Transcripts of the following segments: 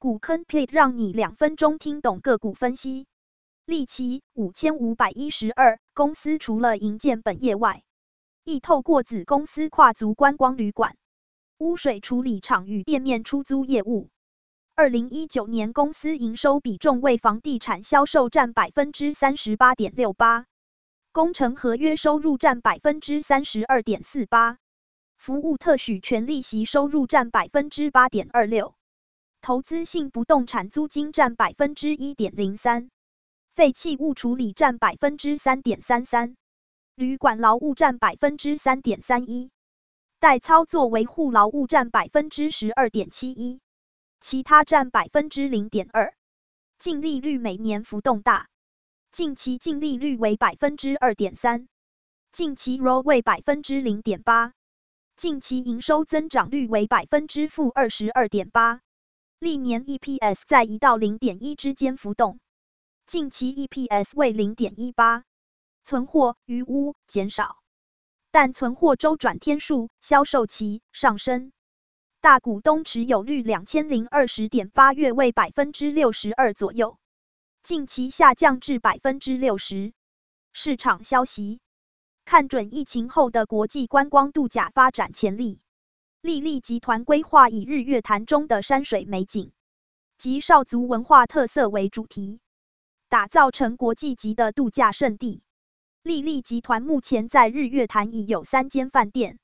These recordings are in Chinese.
股坑 plate 让你两分钟听懂个股分析。利奇五千五百一十二公司除了营建本业外，亦透过子公司跨足观光旅馆、污水处理厂与店面出租业务。二零一九年公司营收比重为房地产销售占百分之三十八点六八，工程合约收入占百分之三十二点四八，服务特许权利息收入占百分之八点二六，投资性不动产租金占百分之一点零三，废弃物处理占百分之三点三三，旅馆劳务占百分之三点三一，代操作维护劳务占百分之十二点七一。其他占百分之零点二，净利率每年浮动大，近期净利率为百分之二点三，近期 ROE 为百分之零点八，近期营收增长率为百分之负二十二点八，历年 EPS 在一到零点一之间浮动，近期 EPS 为零点一八，存货余屋减少，但存货周转天数、销售期上升。大股东持有率两千零二十点八月为百分之六十二左右，近期下降至百分之六十。市场消息，看准疫情后的国际观光度假发展潜力，丽丽集团规划以日月潭中的山水美景及少族文化特色为主题，打造成国际级的度假胜地。丽丽集团目前在日月潭已有三间饭店。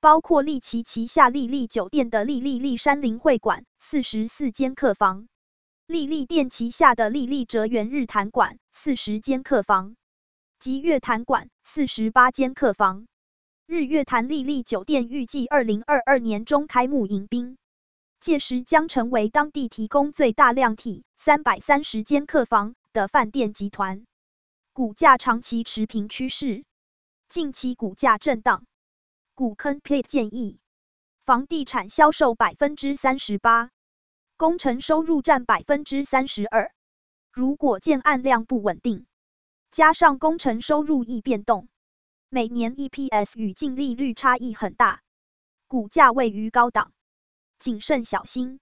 包括丽奇旗下丽丽酒店的丽丽丽山林会馆，四十四间客房；丽丽店旗下的丽丽哲园日潭馆，四十间客房；及月潭馆，四十八间客房。日月潭丽丽酒店预计二零二二年中开幕迎宾，届时将成为当地提供最大量体三百三十间客房的饭店集团。股价长期持平趋势，近期股价震荡。股坑 plate 建议，房地产销售百分之三十八，工程收入占百分之三十二。如果建案量不稳定，加上工程收入易变动，每年 EPS 与净利率差异很大，股价位于高档，谨慎小心。